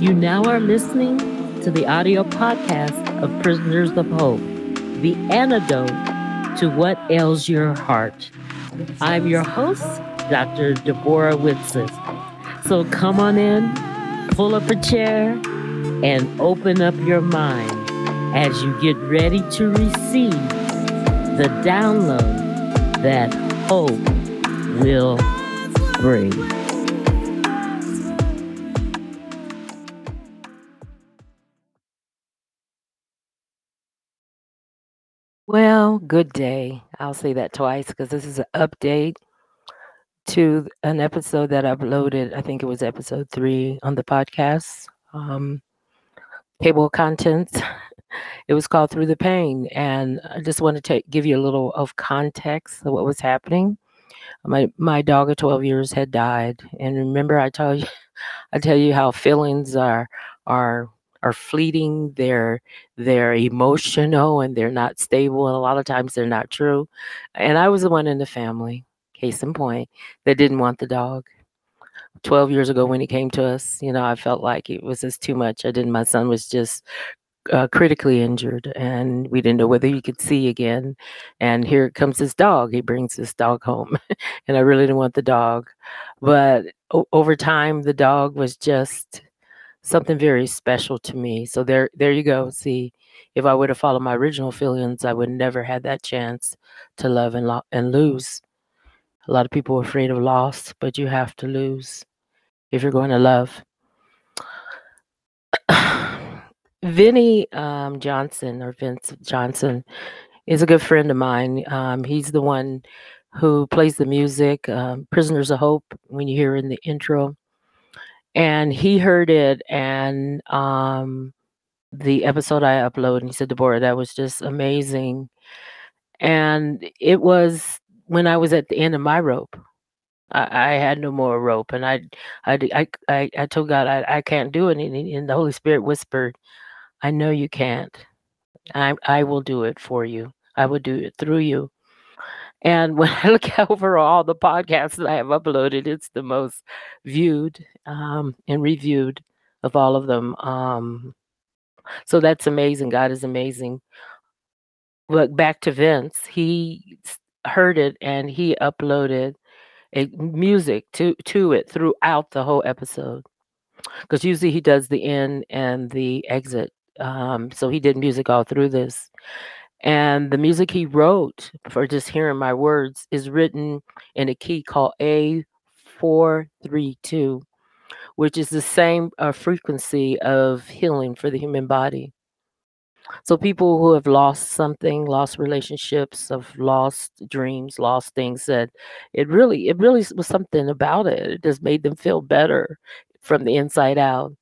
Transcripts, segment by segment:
You now are listening to the audio podcast of Prisoners of Hope, the antidote to what ails your heart. I'm your host, Dr. Deborah Whitson. So come on in, pull up a chair, and open up your mind as you get ready to receive the download that hope will bring. Well, good day. I'll say that twice because this is an update to an episode that I uploaded. I think it was episode three on the podcast. Um, table of contents. It was called Through the Pain, and I just want to take, give you a little of context of what was happening. My my dog of 12 years had died, and remember I tell you, I tell you how feelings are are are fleeting. They're they're emotional and they're not stable, and a lot of times they're not true. And I was the one in the family, case in point, that didn't want the dog. 12 years ago when he came to us, you know, I felt like it was just too much. I didn't, my son was just uh, critically injured and we didn't know whether he could see again. And here comes this dog. He brings this dog home. and I really didn't want the dog. But o- over time, the dog was just something very special to me. So there, there you go. See, if I would have followed my original feelings, I would never had that chance to love and, lo- and lose. A lot of people are afraid of loss, but you have to lose if you're going to love. Vinny um, Johnson or Vince Johnson is a good friend of mine. Um, he's the one who plays the music, um, Prisoners of Hope, when you hear in the intro. And he heard it and um, the episode I uploaded, he said, Deborah, that was just amazing. And it was when I was at the end of my rope. I, I had no more rope, and I, I, I, I, I told God I, I can't do it, and, and the Holy Spirit whispered, "I know you can't. I, I will do it for you. I will do it through you." And when I look over all the podcasts that I have uploaded, it's the most viewed um, and reviewed of all of them. Um, so that's amazing. God is amazing. But back to Vince, he heard it and he uploaded a music to to it throughout the whole episode. Because usually he does the in and the exit. Um, so he did music all through this. And the music he wrote for just hearing my words is written in a key called A432, which is the same uh, frequency of healing for the human body. So people who have lost something, lost relationships, have lost dreams, lost things, that it really, it really was something about it. It just made them feel better from the inside out.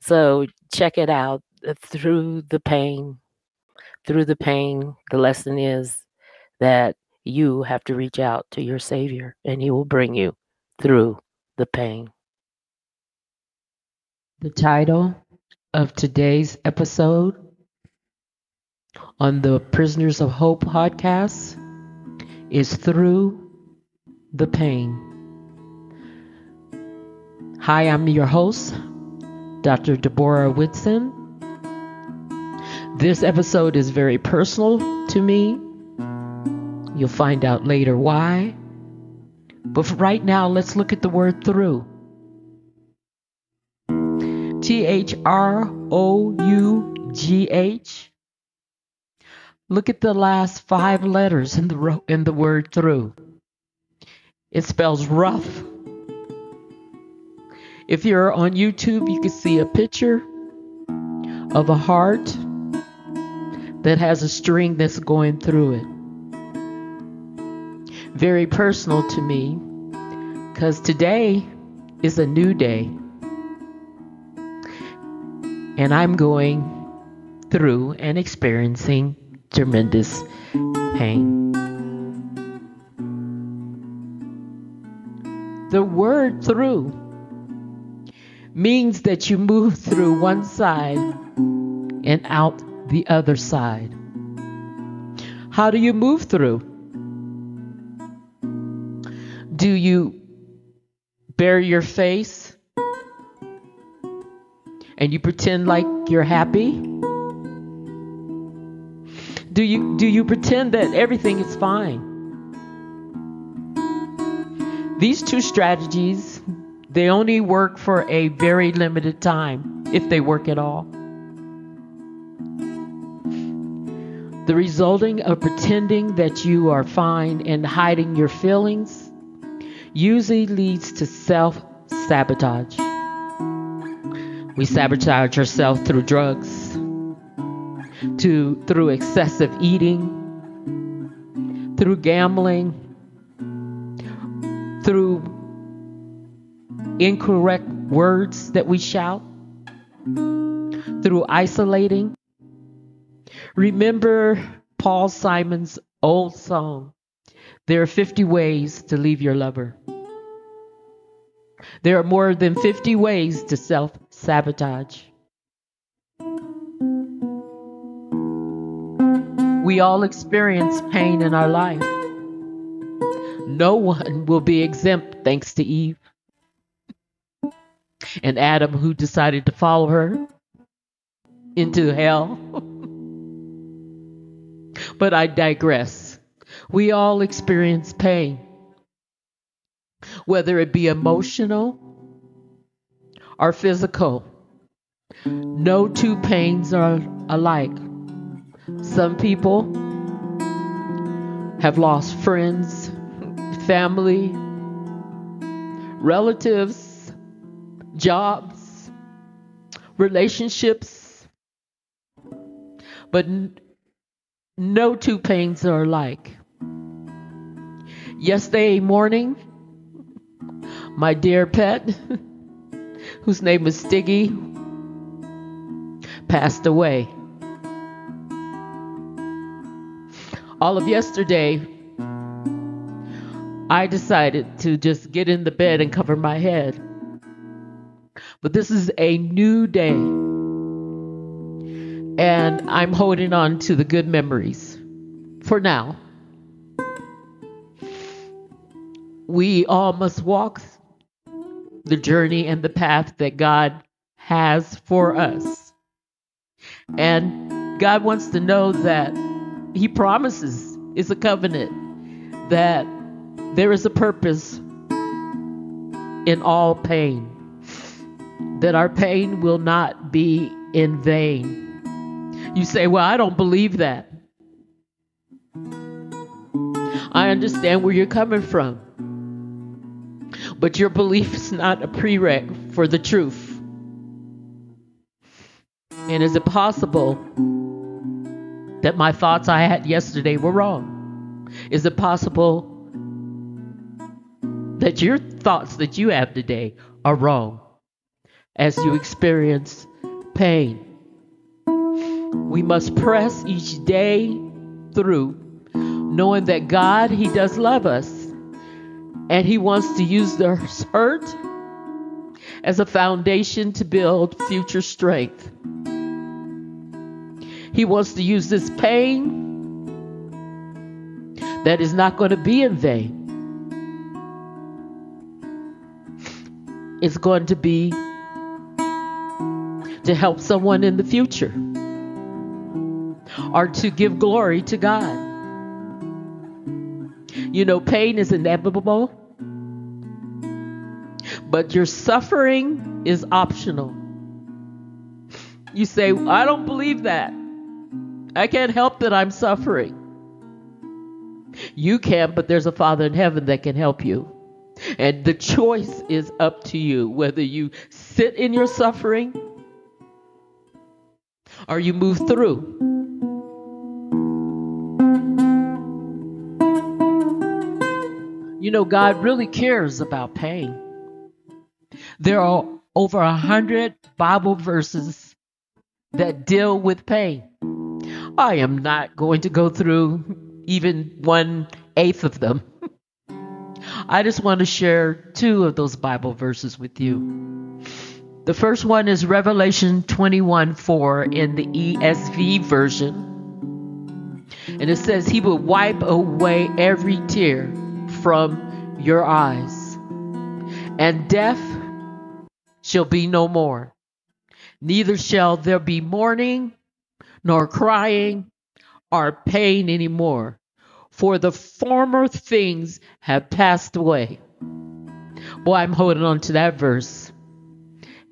So check it out uh, through the pain. Through the pain, the lesson is that you have to reach out to your Savior and He will bring you through the pain. The title of today's episode on the Prisoners of Hope podcast is Through the Pain. Hi, I'm your host, Dr. Deborah Whitson. This episode is very personal to me. You'll find out later why. But for right now, let's look at the word through. T H R O U G H. Look at the last five letters in the ro- in the word through. It spells rough. If you're on YouTube, you can see a picture of a heart that has a string that's going through it. Very personal to me because today is a new day. And I'm going through and experiencing tremendous pain. The word through means that you move through one side and out the other side. How do you move through? Do you bury your face and you pretend like you're happy? Do you do you pretend that everything is fine? These two strategies, they only work for a very limited time, if they work at all. The resulting of pretending that you are fine and hiding your feelings usually leads to self sabotage. We sabotage ourselves through drugs, to through excessive eating, through gambling, through incorrect words that we shout, through isolating. Remember Paul Simon's old song, There are 50 ways to leave your lover. There are more than 50 ways to self sabotage. We all experience pain in our life. No one will be exempt thanks to Eve and Adam, who decided to follow her into hell. but I digress. We all experience pain whether it be emotional or physical. No two pains are alike. Some people have lost friends, family, relatives, jobs, relationships, but no two pains are alike. Yesterday morning, my dear pet, whose name was Stiggy, passed away. All of yesterday, I decided to just get in the bed and cover my head. But this is a new day. And I'm holding on to the good memories for now. We all must walk the journey and the path that God has for us. And God wants to know that He promises is a covenant that there is a purpose in all pain, that our pain will not be in vain. You say, Well, I don't believe that. I understand where you're coming from. But your belief is not a prereq for the truth. And is it possible that my thoughts I had yesterday were wrong? Is it possible that your thoughts that you have today are wrong as you experience pain? We must press each day through, knowing that God, He does love us and he wants to use the hurt as a foundation to build future strength. He wants to use this pain that is not going to be in vain. It's going to be to help someone in the future or to give glory to God. You know, pain is inevitable, but your suffering is optional. You say, I don't believe that. I can't help that I'm suffering. You can, but there's a Father in heaven that can help you. And the choice is up to you whether you sit in your suffering or you move through. You know, God really cares about pain. There are over a hundred Bible verses that deal with pain. I am not going to go through even one eighth of them. I just want to share two of those Bible verses with you. The first one is Revelation 21 4 in the ESV version. And it says, He will wipe away every tear from your eyes, and death shall be no more. Neither shall there be mourning, nor crying, or pain anymore, for the former things have passed away. Boy, I'm holding on to that verse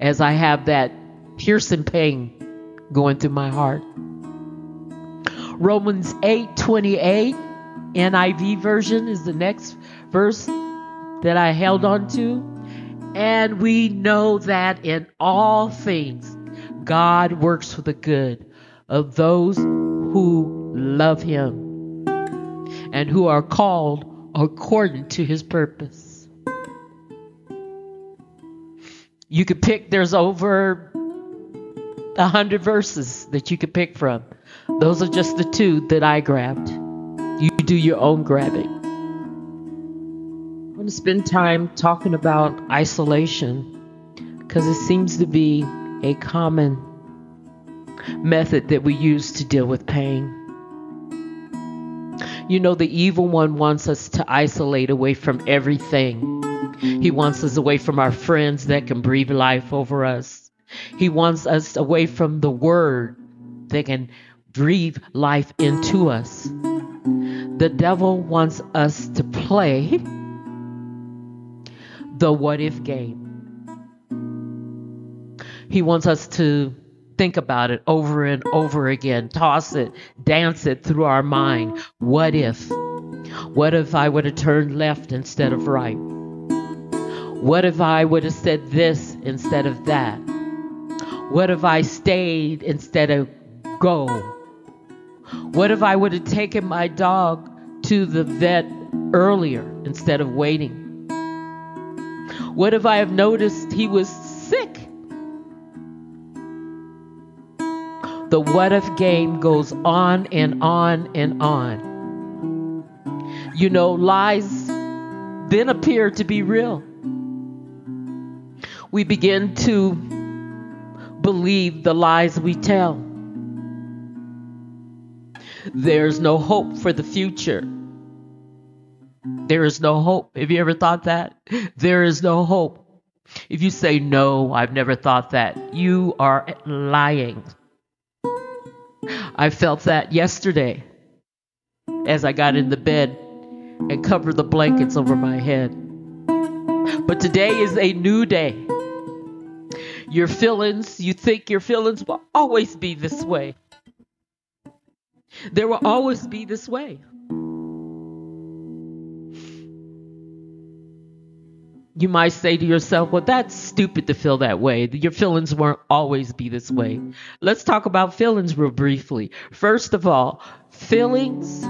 as I have that piercing pain going through my heart. Romans 8 28, NIV version, is the next verse that I held on to. And we know that in all things, God works for the good of those who love Him and who are called according to His purpose. You could pick, there's over a hundred verses that you could pick from. Those are just the two that I grabbed. You do your own grabbing. I'm going to spend time talking about isolation because it seems to be a common method that we use to deal with pain. You know, the evil one wants us to isolate away from everything. He wants us away from our friends that can breathe life over us. He wants us away from the word that can breathe life into us. The devil wants us to play the what if game. He wants us to think about it over and over again, toss it, dance it through our mind. What if? What if I would have turned left instead of right? What if I would have said this instead of that? What if I stayed instead of go? What if I would have taken my dog to the vet earlier instead of waiting? What if I have noticed he was sick? The what if game goes on and on and on. You know, lies then appear to be real. We begin to believe the lies we tell. There's no hope for the future. There is no hope. Have you ever thought that? There is no hope. If you say, No, I've never thought that, you are lying. I felt that yesterday as I got in the bed and covered the blankets over my head. But today is a new day. Your feelings, you think your feelings will always be this way. There will always be this way. You might say to yourself, well, that's stupid to feel that way. Your feelings won't always be this way. Let's talk about feelings real briefly. First of all, feelings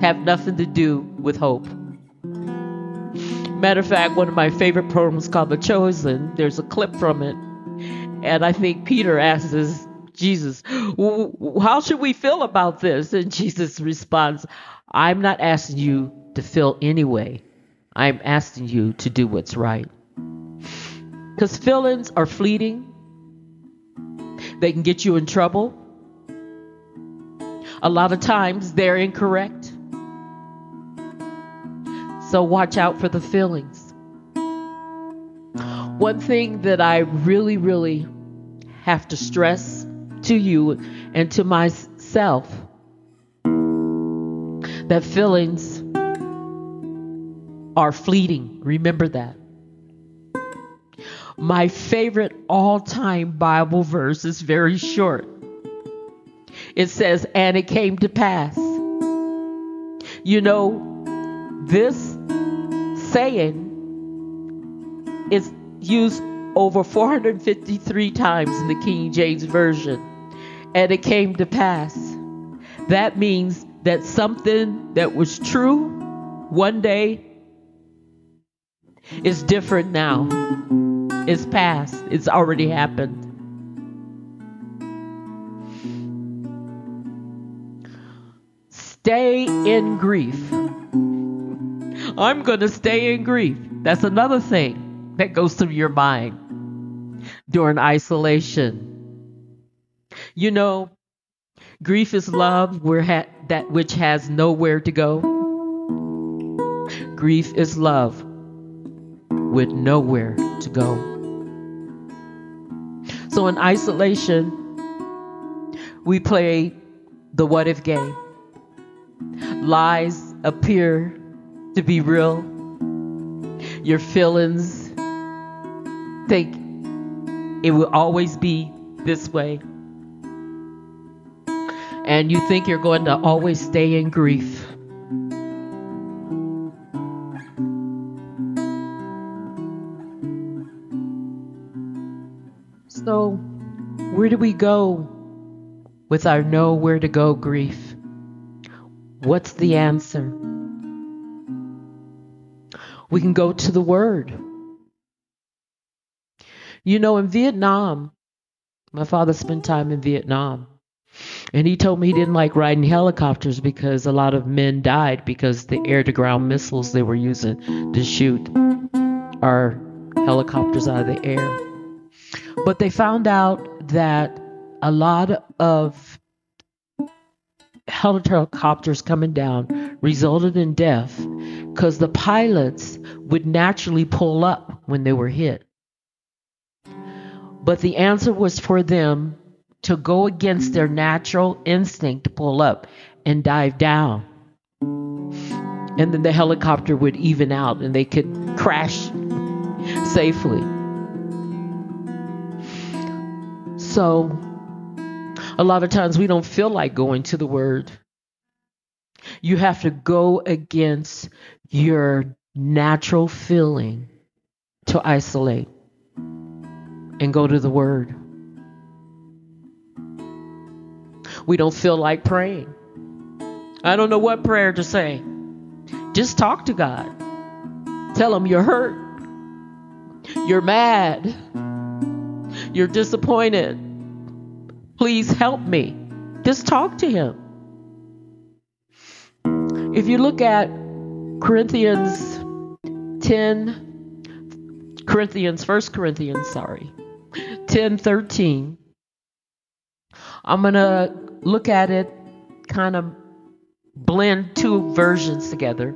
have nothing to do with hope. Matter of fact, one of my favorite poems called The Chosen, there's a clip from it. And I think Peter asks Jesus, how should we feel about this? And Jesus responds, I'm not asking you to feel anyway. I'm asking you to do what's right. Because feelings are fleeting, they can get you in trouble. A lot of times they're incorrect. So watch out for the feelings. One thing that I really, really have to stress to you and to myself that feelings are fleeting. Remember that. My favorite all time Bible verse is very short. It says, And it came to pass. You know, this saying is used over 453 times in the King James Version. And it came to pass. That means that something that was true one day is different now. It's past, it's already happened. Stay in grief. I'm going to stay in grief. That's another thing that goes through your mind during isolation. You know, grief is love where ha- that which has nowhere to go. Grief is love with nowhere to go. So in isolation, we play the what if game. Lies appear to be real. Your feelings think it will always be this way. And you think you're going to always stay in grief. We go with our nowhere to go grief? What's the answer? We can go to the Word. You know, in Vietnam, my father spent time in Vietnam. And he told me he didn't like riding helicopters because a lot of men died because the air to ground missiles they were using to shoot our helicopters out of the air. But they found out that a lot of helicopters coming down resulted in death because the pilots would naturally pull up when they were hit. But the answer was for them to go against their natural instinct to pull up and dive down. And then the helicopter would even out and they could crash safely. So, a lot of times we don't feel like going to the Word. You have to go against your natural feeling to isolate and go to the Word. We don't feel like praying. I don't know what prayer to say. Just talk to God. Tell Him you're hurt. You're mad. You're disappointed. Please help me. Just talk to Him. If you look at Corinthians 10, Corinthians, 1 Corinthians, sorry, 10 13. I'm going to look at it, kind of blend two versions together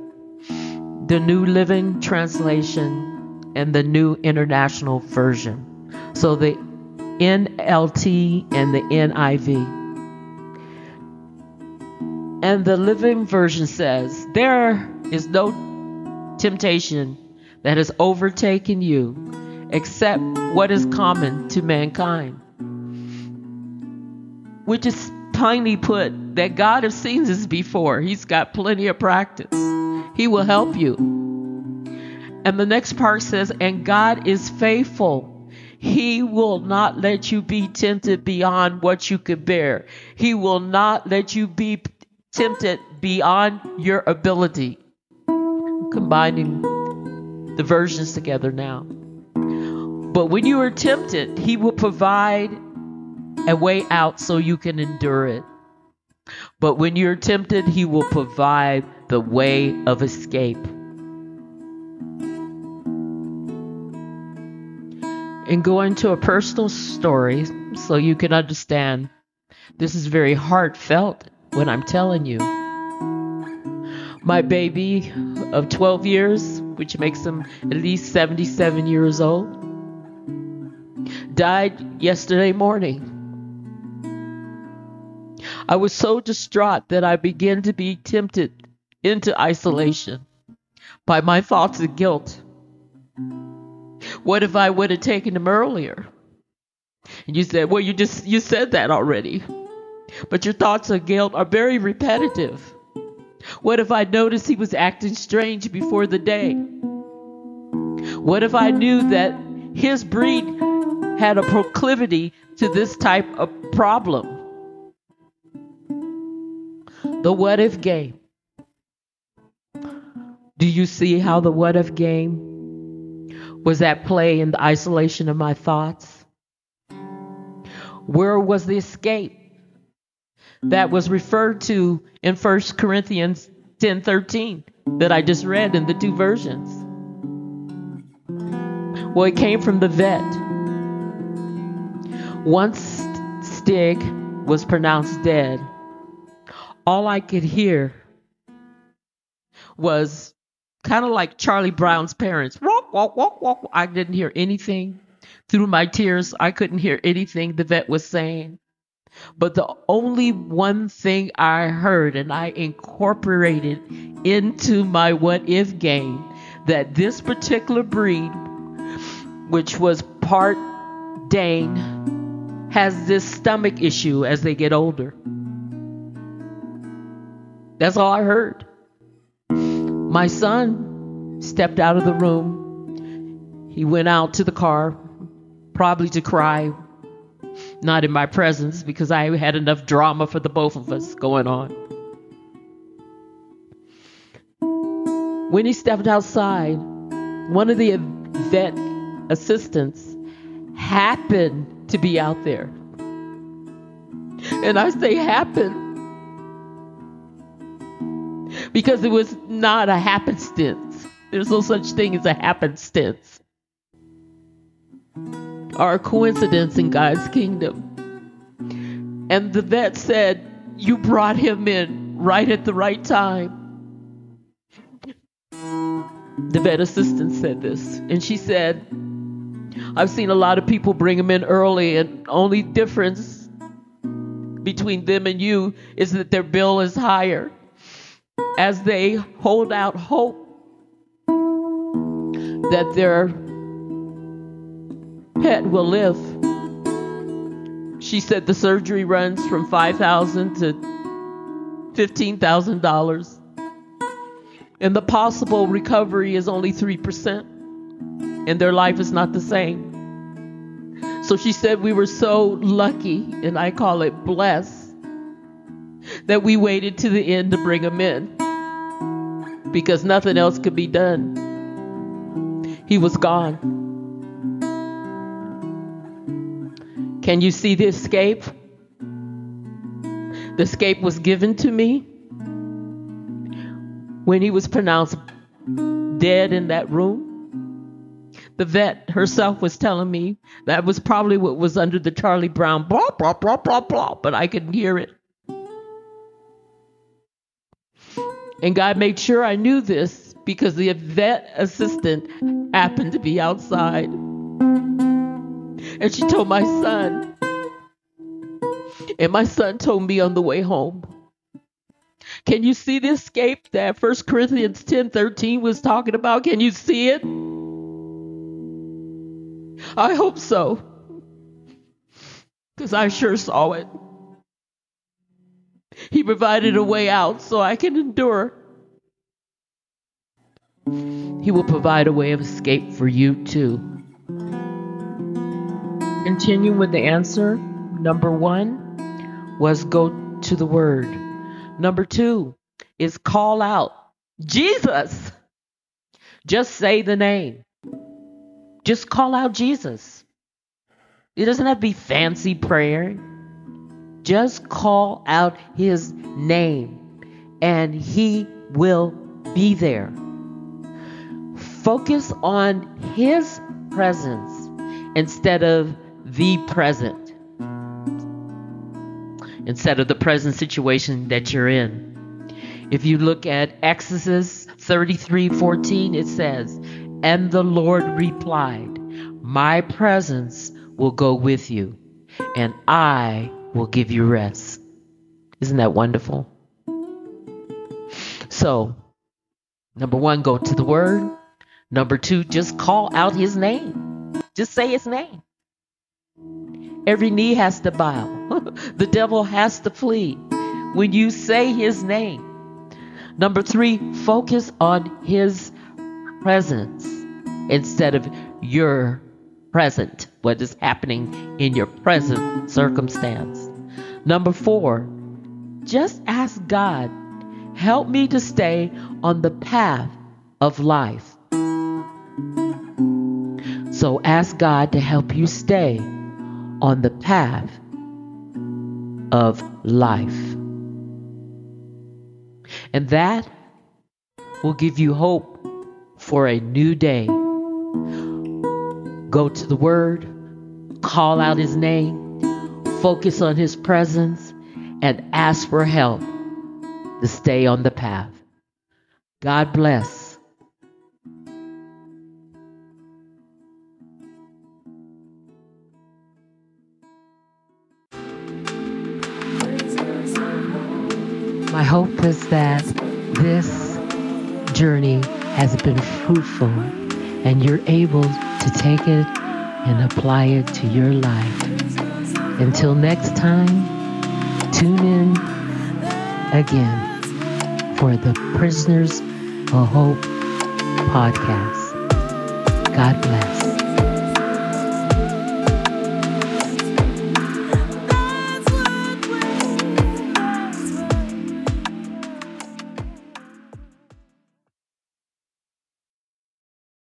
the New Living Translation and the New International Version. So the NLT and the NIV. And the Living Version says, There is no temptation that has overtaken you except what is common to mankind. Which is plainly put that God has seen this before. He's got plenty of practice. He will help you. And the next part says, and God is faithful. He will not let you be tempted beyond what you could bear. He will not let you be tempted beyond your ability. Combining the versions together now. But when you are tempted, He will provide a way out so you can endure it. But when you're tempted, He will provide the way of escape. And go into a personal story so you can understand this is very heartfelt when I'm telling you. My baby of 12 years, which makes him at least 77 years old, died yesterday morning. I was so distraught that I began to be tempted into isolation by my thoughts of guilt. What if I would have taken him earlier? And you said, well, you just you said that already. But your thoughts of guilt are very repetitive. What if I noticed he was acting strange before the day? What if I knew that his breed had a proclivity to this type of problem. The what if game. Do you see how the what if game was at play in the isolation of my thoughts? Where was the escape that was referred to in 1 Corinthians 10:13 that I just read in the two versions? Well, it came from the vet. Once Stig was pronounced dead, all I could hear was kind of like Charlie Brown's parents. Walk, walk, walk, walk. I didn't hear anything Through my tears, I couldn't hear anything the vet was saying. But the only one thing I heard and I incorporated into my what if game that this particular breed, which was part Dane, has this stomach issue as they get older. That's all I heard. My son stepped out of the room. He went out to the car, probably to cry, not in my presence because I had enough drama for the both of us going on. When he stepped outside, one of the vet assistants happened to be out there. And I say happened because it was not a happenstance. There's no such thing as a happenstance or a coincidence in God's kingdom. And the vet said, You brought him in right at the right time. The vet assistant said this, and she said, I've seen a lot of people bring him in early, and only difference between them and you is that their bill is higher as they hold out hope that their pet will live. She said the surgery runs from 5,000 to $15,000 and the possible recovery is only 3% and their life is not the same. So she said we were so lucky and I call it blessed that we waited to the end to bring him in because nothing else could be done. He was gone. Can you see the escape? The escape was given to me when he was pronounced dead in that room. The vet herself was telling me that was probably what was under the Charlie Brown blah blah blah blah blah, but I couldn't hear it. And God made sure I knew this because the vet assistant happened to be outside. And she told my son. And my son told me on the way home. Can you see the escape that 1 Corinthians 10 13 was talking about? Can you see it? I hope so. Because I sure saw it. He provided a way out so I can endure. He will provide a way of escape for you too. Continue with the answer. Number one was go to the word. Number two is call out Jesus. Just say the name. Just call out Jesus. It doesn't have to be fancy prayer. Just call out his name and he will be there. Focus on his presence instead of the present. Instead of the present situation that you're in. If you look at Exodus 33 14, it says, And the Lord replied, My presence will go with you, and I will give you rest. Isn't that wonderful? So, number one, go to the word. Number two, just call out his name. Just say his name. Every knee has to bow, the devil has to flee when you say his name. Number three, focus on his presence instead of your present, what is happening in your present circumstance. Number four, just ask God, help me to stay on the path of life. So ask God to help you stay on the path of life. And that will give you hope for a new day. Go to the Word, call out His name, focus on His presence, and ask for help to stay on the path. God bless. That this journey has been fruitful and you're able to take it and apply it to your life. Until next time, tune in again for the Prisoners of Hope podcast. God bless.